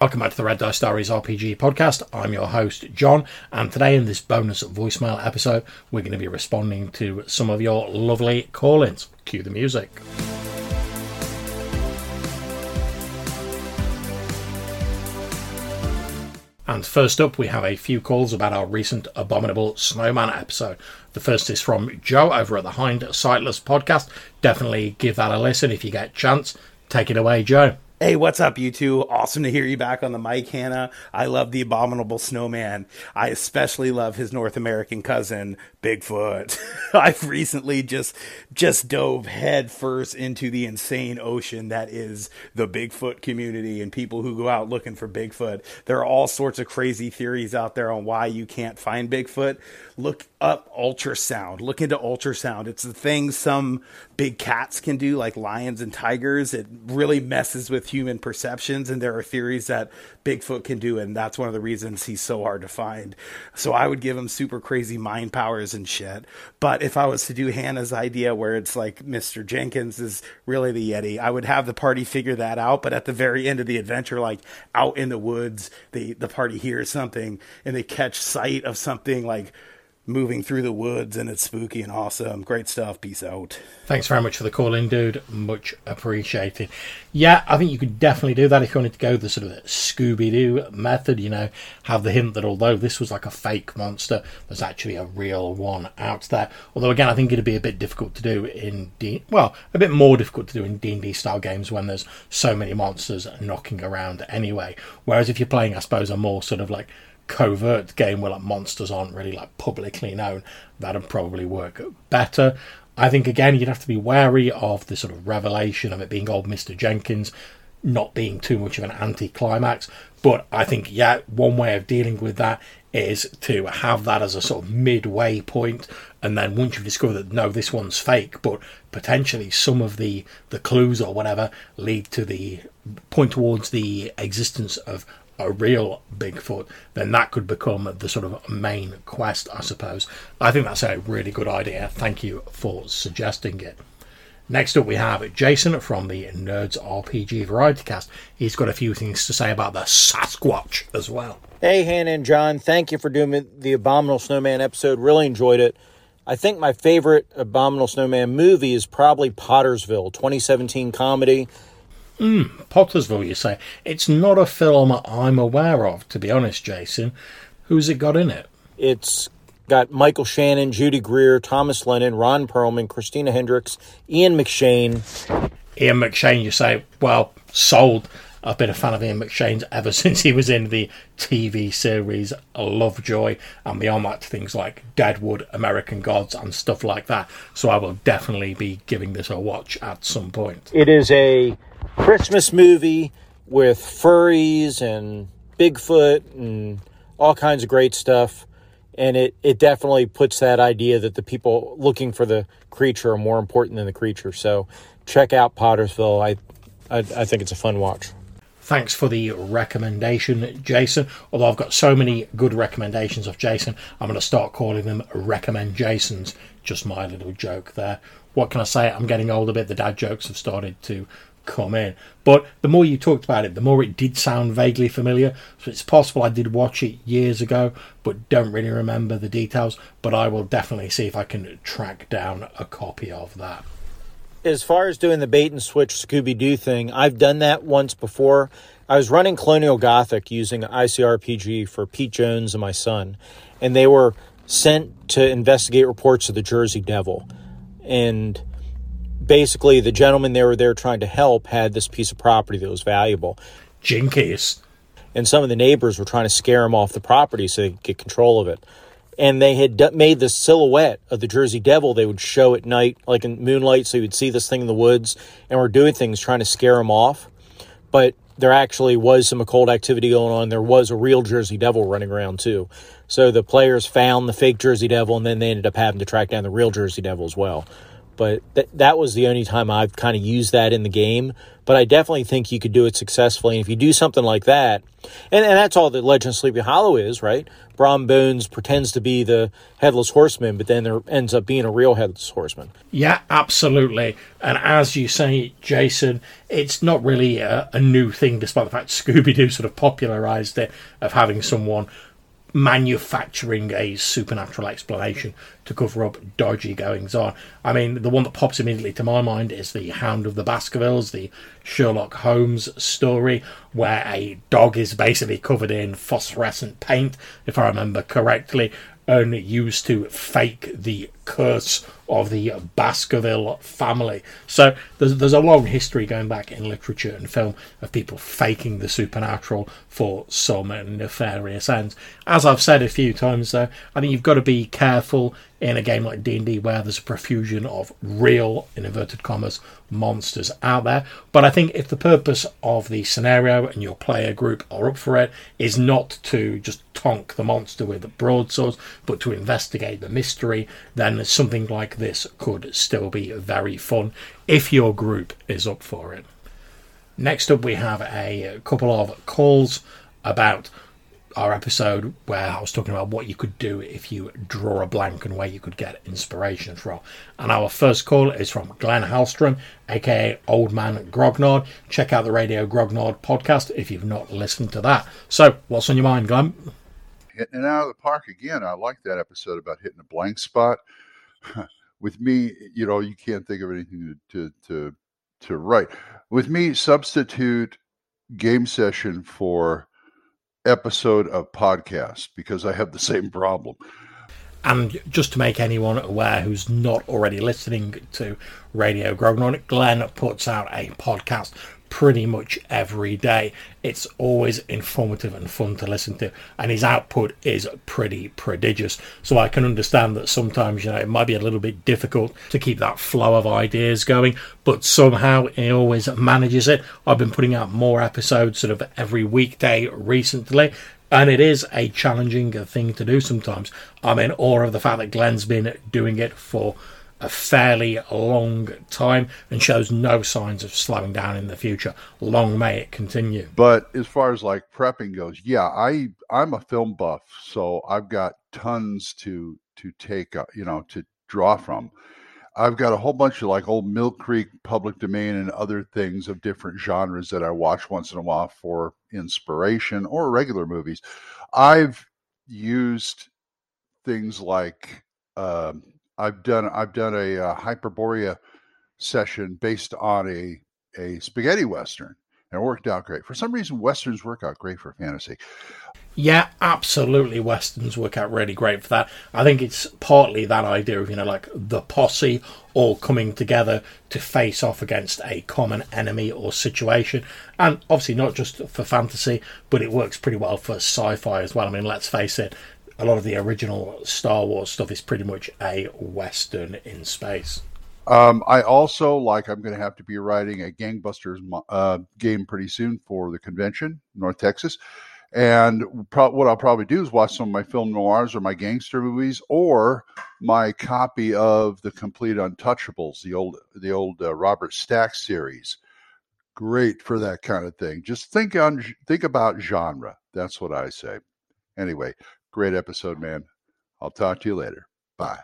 Welcome back to the Red Dice Diaries RPG podcast. I'm your host, John, and today in this bonus voicemail episode, we're going to be responding to some of your lovely call ins. Cue the music. And first up, we have a few calls about our recent Abominable Snowman episode. The first is from Joe over at the Hindsightless podcast. Definitely give that a listen if you get a chance. Take it away, Joe. Hey, what's up, you two? Awesome to hear you back on the mic, Hannah. I love the abominable snowman. I especially love his North American cousin, Bigfoot. I've recently just just dove headfirst into the insane ocean that is the Bigfoot community and people who go out looking for Bigfoot. There are all sorts of crazy theories out there on why you can't find Bigfoot. Look up ultrasound. Look into ultrasound. It's the thing some big cats can do, like lions and tigers. It really messes with human perceptions, and there are theories that Bigfoot can do, and that's one of the reasons he's so hard to find. So I would give him super crazy mind powers and shit. But if I was to do Hannah's idea, where it's like Mr. Jenkins is really the Yeti, I would have the party figure that out. But at the very end of the adventure, like out in the woods, the the party hears something and they catch sight of something like moving through the woods and it's spooky and awesome. Great stuff. Peace out. Thanks very much for the call in, dude. Much appreciated. Yeah, I think you could definitely do that if you wanted to go the sort of Scooby Doo method, you know, have the hint that although this was like a fake monster, there's actually a real one out there. Although, again, I think it'd be a bit difficult to do in D, well, a bit more difficult to do in D&D style games when there's so many monsters knocking around anyway. Whereas if you're playing, I suppose, a more sort of like covert game where like monsters aren't really like publicly known, that'd probably work better. I think again you'd have to be wary of the sort of revelation of it being old Mr. Jenkins not being too much of an anti-climax. But I think yeah, one way of dealing with that is to have that as a sort of midway point and then once you've discovered that no this one's fake but potentially some of the the clues or whatever lead to the point towards the existence of a real Bigfoot, then that could become the sort of main quest, I suppose. I think that's a really good idea. Thank you for suggesting it. Next up, we have Jason from the Nerds RPG Variety Cast. He's got a few things to say about the Sasquatch as well. Hey, Hannah and John, thank you for doing the Abominable Snowman episode. Really enjoyed it. I think my favorite Abominable Snowman movie is probably Pottersville, 2017 comedy. Mm, Pottersville, you say? It's not a film I'm aware of, to be honest, Jason. Who's it got in it? It's got Michael Shannon, Judy Greer, Thomas Lennon, Ron Perlman, Christina Hendricks, Ian McShane. Ian McShane, you say? Well, sold. I've been a fan of Ian McShane's ever since he was in the TV series Lovejoy and beyond that to things like Deadwood, American Gods, and stuff like that. So I will definitely be giving this a watch at some point. It is a Christmas movie with furries and Bigfoot and all kinds of great stuff. And it, it definitely puts that idea that the people looking for the creature are more important than the creature. So check out Pottersville. I, I, I think it's a fun watch. Thanks for the recommendation, Jason. Although I've got so many good recommendations of Jason, I'm going to start calling them recommend Jasons. Just my little joke there. What can I say? I'm getting old a bit. The dad jokes have started to come in. But the more you talked about it, the more it did sound vaguely familiar. So it's possible I did watch it years ago, but don't really remember the details. But I will definitely see if I can track down a copy of that. As far as doing the bait and switch Scooby Doo thing, I've done that once before. I was running Colonial Gothic using ICRPG for Pete Jones and my son, and they were sent to investigate reports of the Jersey Devil. And basically the gentleman they were there trying to help had this piece of property that was valuable. Jinkies. And some of the neighbors were trying to scare him off the property so they could get control of it. And they had made the silhouette of the Jersey Devil they would show at night, like in moonlight, so you would see this thing in the woods, and were doing things trying to scare him off. But there actually was some occult activity going on. There was a real Jersey Devil running around too. So the players found the fake Jersey Devil, and then they ended up having to track down the real Jersey Devil as well. But th- that was the only time I've kind of used that in the game. But I definitely think you could do it successfully. And if you do something like that, and, and that's all that Legend of Sleepy Hollow is, right? Brom Bones pretends to be the headless horseman, but then there ends up being a real headless horseman. Yeah, absolutely. And as you say, Jason, it's not really a, a new thing, despite the fact Scooby Doo sort of popularized it, of having someone manufacturing a supernatural explanation to cover up dodgy goings on. I mean, the one that pops immediately to my mind is the Hound of the Baskervilles, the Sherlock Holmes story, where a dog is basically covered in phosphorescent paint, if I remember correctly, and used to fake the curse of the Baskerville family. So there's there's a long history going back in literature and film of people faking the supernatural for some nefarious ends. As I've said a few times, though, I think you've got to be careful in a game like D&D where there's a profusion of real, in inverted commas, monsters out there. But I think if the purpose of the scenario and your player group are up for it is not to just tonk the monster with broadswords, but to investigate the mystery, then something like this could still be very fun if your group is up for it. Next up, we have a couple of calls about our episode where I was talking about what you could do if you draw a blank and where you could get inspiration from. And our first call is from Glen Hallstrom, aka Old Man Grognard. Check out the Radio Grognard podcast if you've not listened to that. So, what's on your mind, Glen? Hitting it out of the park again. I like that episode about hitting a blank spot. With me, you know, you can't think of anything to, to, to, write. With me, substitute game session for episode of podcast because I have the same problem. And just to make anyone aware who's not already listening to Radio Grognard, Glen puts out a podcast pretty much every day. It's always informative and fun to listen to, and his output is pretty prodigious. So I can understand that sometimes, you know, it might be a little bit difficult to keep that flow of ideas going, but somehow he always manages it. I've been putting out more episodes sort of every weekday recently. And it is a challenging thing to do sometimes. I'm in awe of the fact that Glen's been doing it for a fairly long time and shows no signs of slowing down in the future. Long may it continue. But as far as like prepping goes, yeah, I I'm a film buff, so I've got tons to to take, uh, you know, to draw from. I've got a whole bunch of like old Mill Creek public domain and other things of different genres that I watch once in a while for inspiration or regular movies. I've used things like um, I've done I've done a, a uh, Hyperborea session based on a a spaghetti western and it worked out great. For some reason, westerns work out great for fantasy. Yeah, absolutely. Westerns work out really great for that. I think it's partly that idea of, you know, like the posse all coming together to face off against a common enemy or situation. And obviously, not just for fantasy, but it works pretty well for sci fi as well. I mean, let's face it, a lot of the original Star Wars stuff is pretty much a western in space. Um, I also like. I'm going to have to be writing a gangbusters uh, game pretty soon for the convention, North Texas. And pro- what I'll probably do is watch some of my film noirs or my gangster movies, or my copy of the complete Untouchables, the old the old uh, Robert Stack series. Great for that kind of thing. Just think on think about genre. That's what I say. Anyway, Great episode, man. I'll talk to you later. Bye.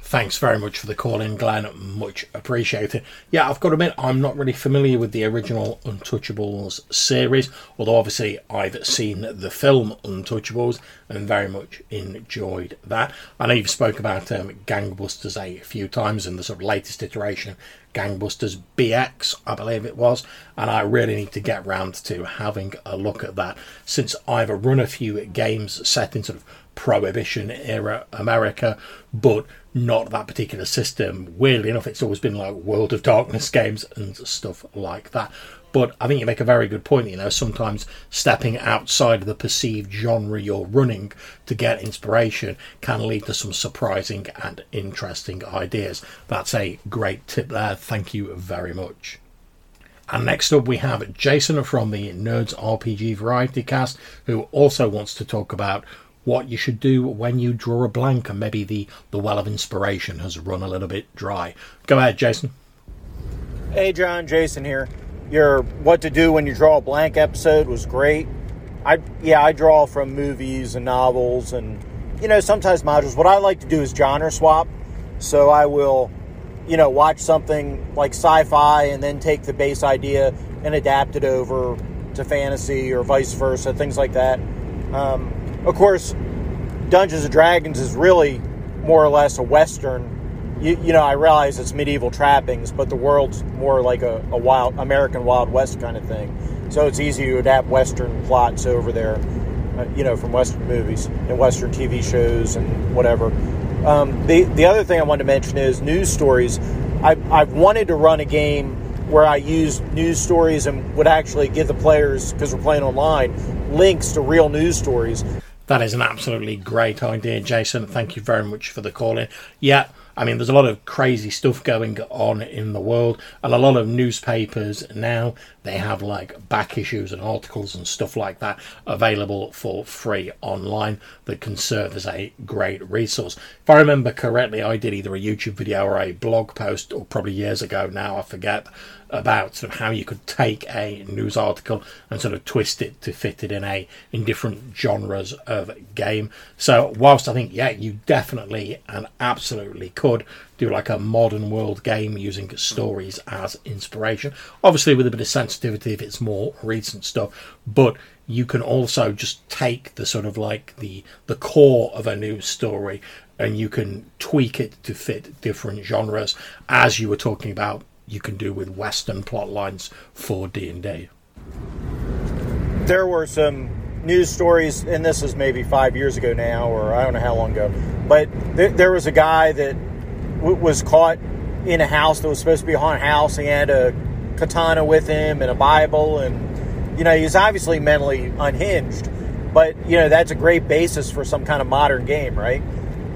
Thanks very much for the call in, Glen. Much appreciated. Yeah, I've got to admit, I'm not really familiar with the original Untouchables series, although obviously I've seen the film Untouchables and very much enjoyed that. I know you've spoke about um, Gangbusters a few times in the sort of latest iteration, Gangbusters BX, I believe it was, and I really need to get round to having a look at that since I've run a few games set in sort of Prohibition era America, but not that particular system. Weirdly enough, it's always been like World of Darkness games and stuff like that. But I think you make a very good point. You know, sometimes stepping outside of the perceived genre you're running to get inspiration can lead to some surprising and interesting ideas. That's a great tip there. Thank you very much. And next up, we have Jason from the Nerds RPG Variety Cast, who also wants to talk about what you should do when you draw a blank and maybe the, the well of inspiration has run a little bit dry. Go ahead, Jason. Hey, John, Jason here. Your what to do when you draw a blank episode was great. I yeah, I draw from movies and novels and you know sometimes modules. What I like to do is genre swap. So I will, you know, watch something like sci-fi and then take the base idea and adapt it over to fantasy or vice versa, things like that. Um, of course, Dungeons and Dragons is really more or less a Western. You, you know, I realize it's medieval trappings, but the world's more like a, a wild American Wild West kind of thing. So it's easy to adapt Western plots over there, uh, you know, from Western movies and Western TV shows and whatever. Um, the the other thing I wanted to mention is news stories. I, I've wanted to run a game where I use news stories and would actually give the players, because we're playing online, links to real news stories. That is an absolutely great idea, Jason. Thank you very much for the call in. Yeah, I mean, there's a lot of crazy stuff going on in the world, and a lot of newspapers now they have like back issues and articles and stuff like that available for free online that can serve as a great resource. If I remember correctly, I did either a YouTube video or a blog post, or probably years ago now, I forget, about sort of how you could take a news article and sort of twist it to fit it in a in different genres of game. So whilst I think yeah, you definitely and absolutely could do like a modern world game using stories as inspiration. Obviously with a bit of sensitivity if it's more recent stuff, but you can also just take the sort of like the the core of a news story and you can tweak it to fit different genres as you were talking about you can do with Western plot lines for D and D. There were some news stories, and this is maybe five years ago now, or I don't know how long ago, but th- there was a guy that w- was caught in a house that was supposed to be a haunted house. He had a katana with him and a Bible, and you know he's obviously mentally unhinged. But you know that's a great basis for some kind of modern game, right?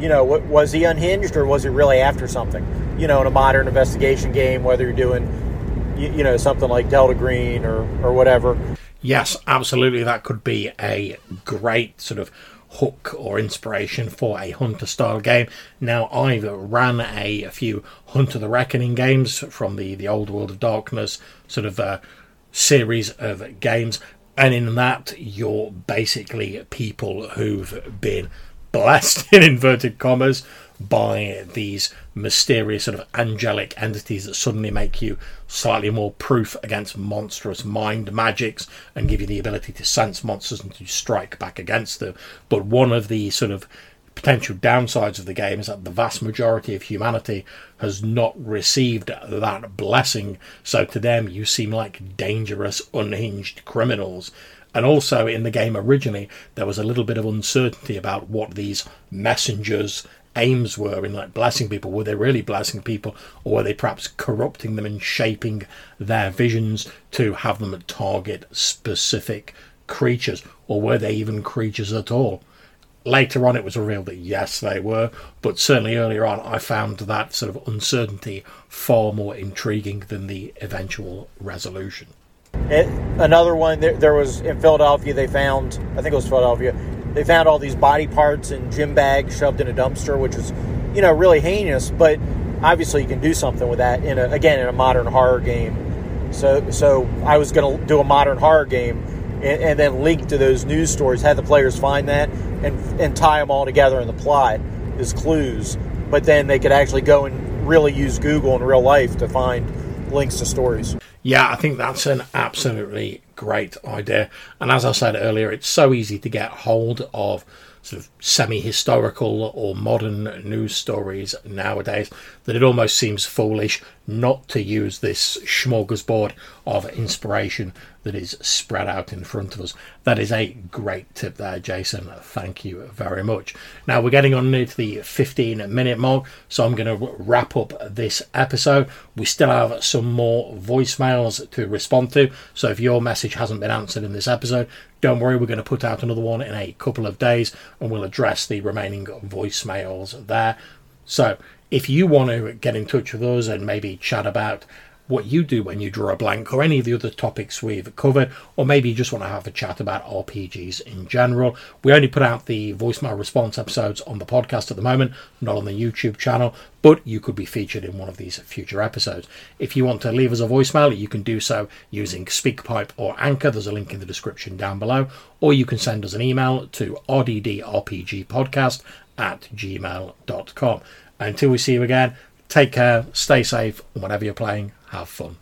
You know, was he unhinged or was he really after something? you know, in a modern investigation game, whether you're doing, you, you know, something like Delta Green or, or whatever. Yes, absolutely. That could be a great sort of hook or inspiration for a Hunter style game. Now, I've ran a, a few Hunter the Reckoning games from the, the old World of Darkness sort of uh, series of games, and in that, you're basically people who've been blessed in inverted commas by these mysterious sort of angelic entities that suddenly make you slightly more proof against monstrous mind magics and give you the ability to sense monsters and to strike back against them. But one of the sort of potential downsides of the game is that the vast majority of humanity has not received that blessing. So to them, you seem like dangerous, unhinged criminals. And also in the game originally, there was a little bit of uncertainty about what these messengers aims were in like blessing people. Were they really blessing people, or were they perhaps corrupting them and shaping their visions to have them target specific creatures, or were they even creatures at all? Later on, it was revealed that yes, they were, but certainly earlier on, I found that sort of uncertainty far more intriguing than the eventual resolution. It, another one, there, there was in Philadelphia, they found, I think it was Philadelphia, they found all these body parts and gym bags shoved in a dumpster, which was, you know, really heinous. But obviously, you can do something with that in a, again in a modern horror game. So, so I was going to do a modern horror game and, and, then link to those news stories, have the players find that and and tie them all together in the plot as clues. But then they could actually go and really use Google in real life to find links to stories. Yeah, I think that's an absolutely great idea. And as I said earlier, it's so easy to get hold of sort of semi historical or modern news stories nowadays that it almost seems foolish not to use this smorgasbord of inspiration that is spread out in front of us. That is a great tip there, Jason. Thank you very much. Now we're getting on near to the 15 minute mark, so I'm going to wrap up this episode. We still have some more voicemails to respond to, so if your message hasn't been answered in this episode, don't worry, we're going to put out another one in a couple of days and we'll address the remaining voicemails there. So, if you want to get in touch with us and maybe chat about what you do when you draw a blank or any of the other topics we've covered, or maybe you just want to have a chat about RPGs in general. We only put out the voicemail response episodes on the podcast at the moment, not on the YouTube channel, but you could be featured in one of these future episodes. If you want to leave us a voicemail, you can do so using SpeakPipe or Anchor. There's a link in the description down below, or you can send us an email to rddrpgpodcast at gmail.com. Until we see you again, take care, stay safe, and whatever you're playing, have fun.